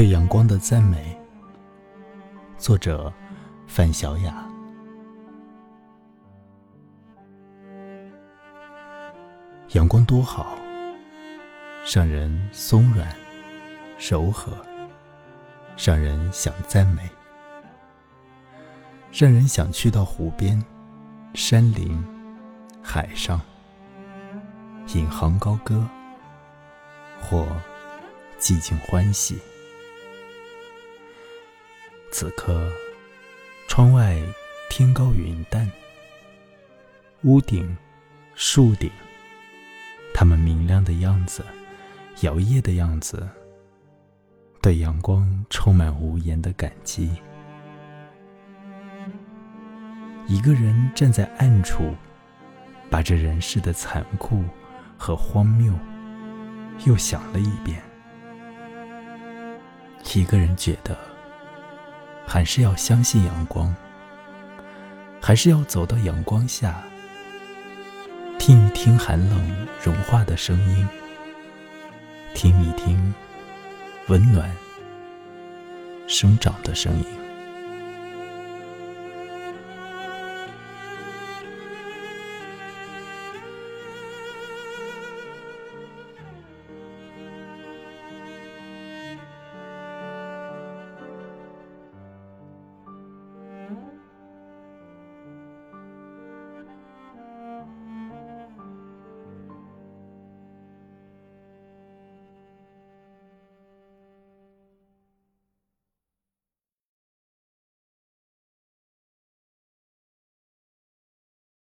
对阳光的赞美，作者范小雅。阳光多好，让人松软、柔和，让人想赞美，让人想去到湖边、山林、海上，引吭高歌，或寂静欢喜。此刻，窗外天高云淡，屋顶、树顶，它们明亮的样子，摇曳的样子，对阳光充满无言的感激。一个人站在暗处，把这人世的残酷和荒谬又想了一遍。一个人觉得。还是要相信阳光，还是要走到阳光下，听一听寒冷融化的声音，听一听温暖生长的声音。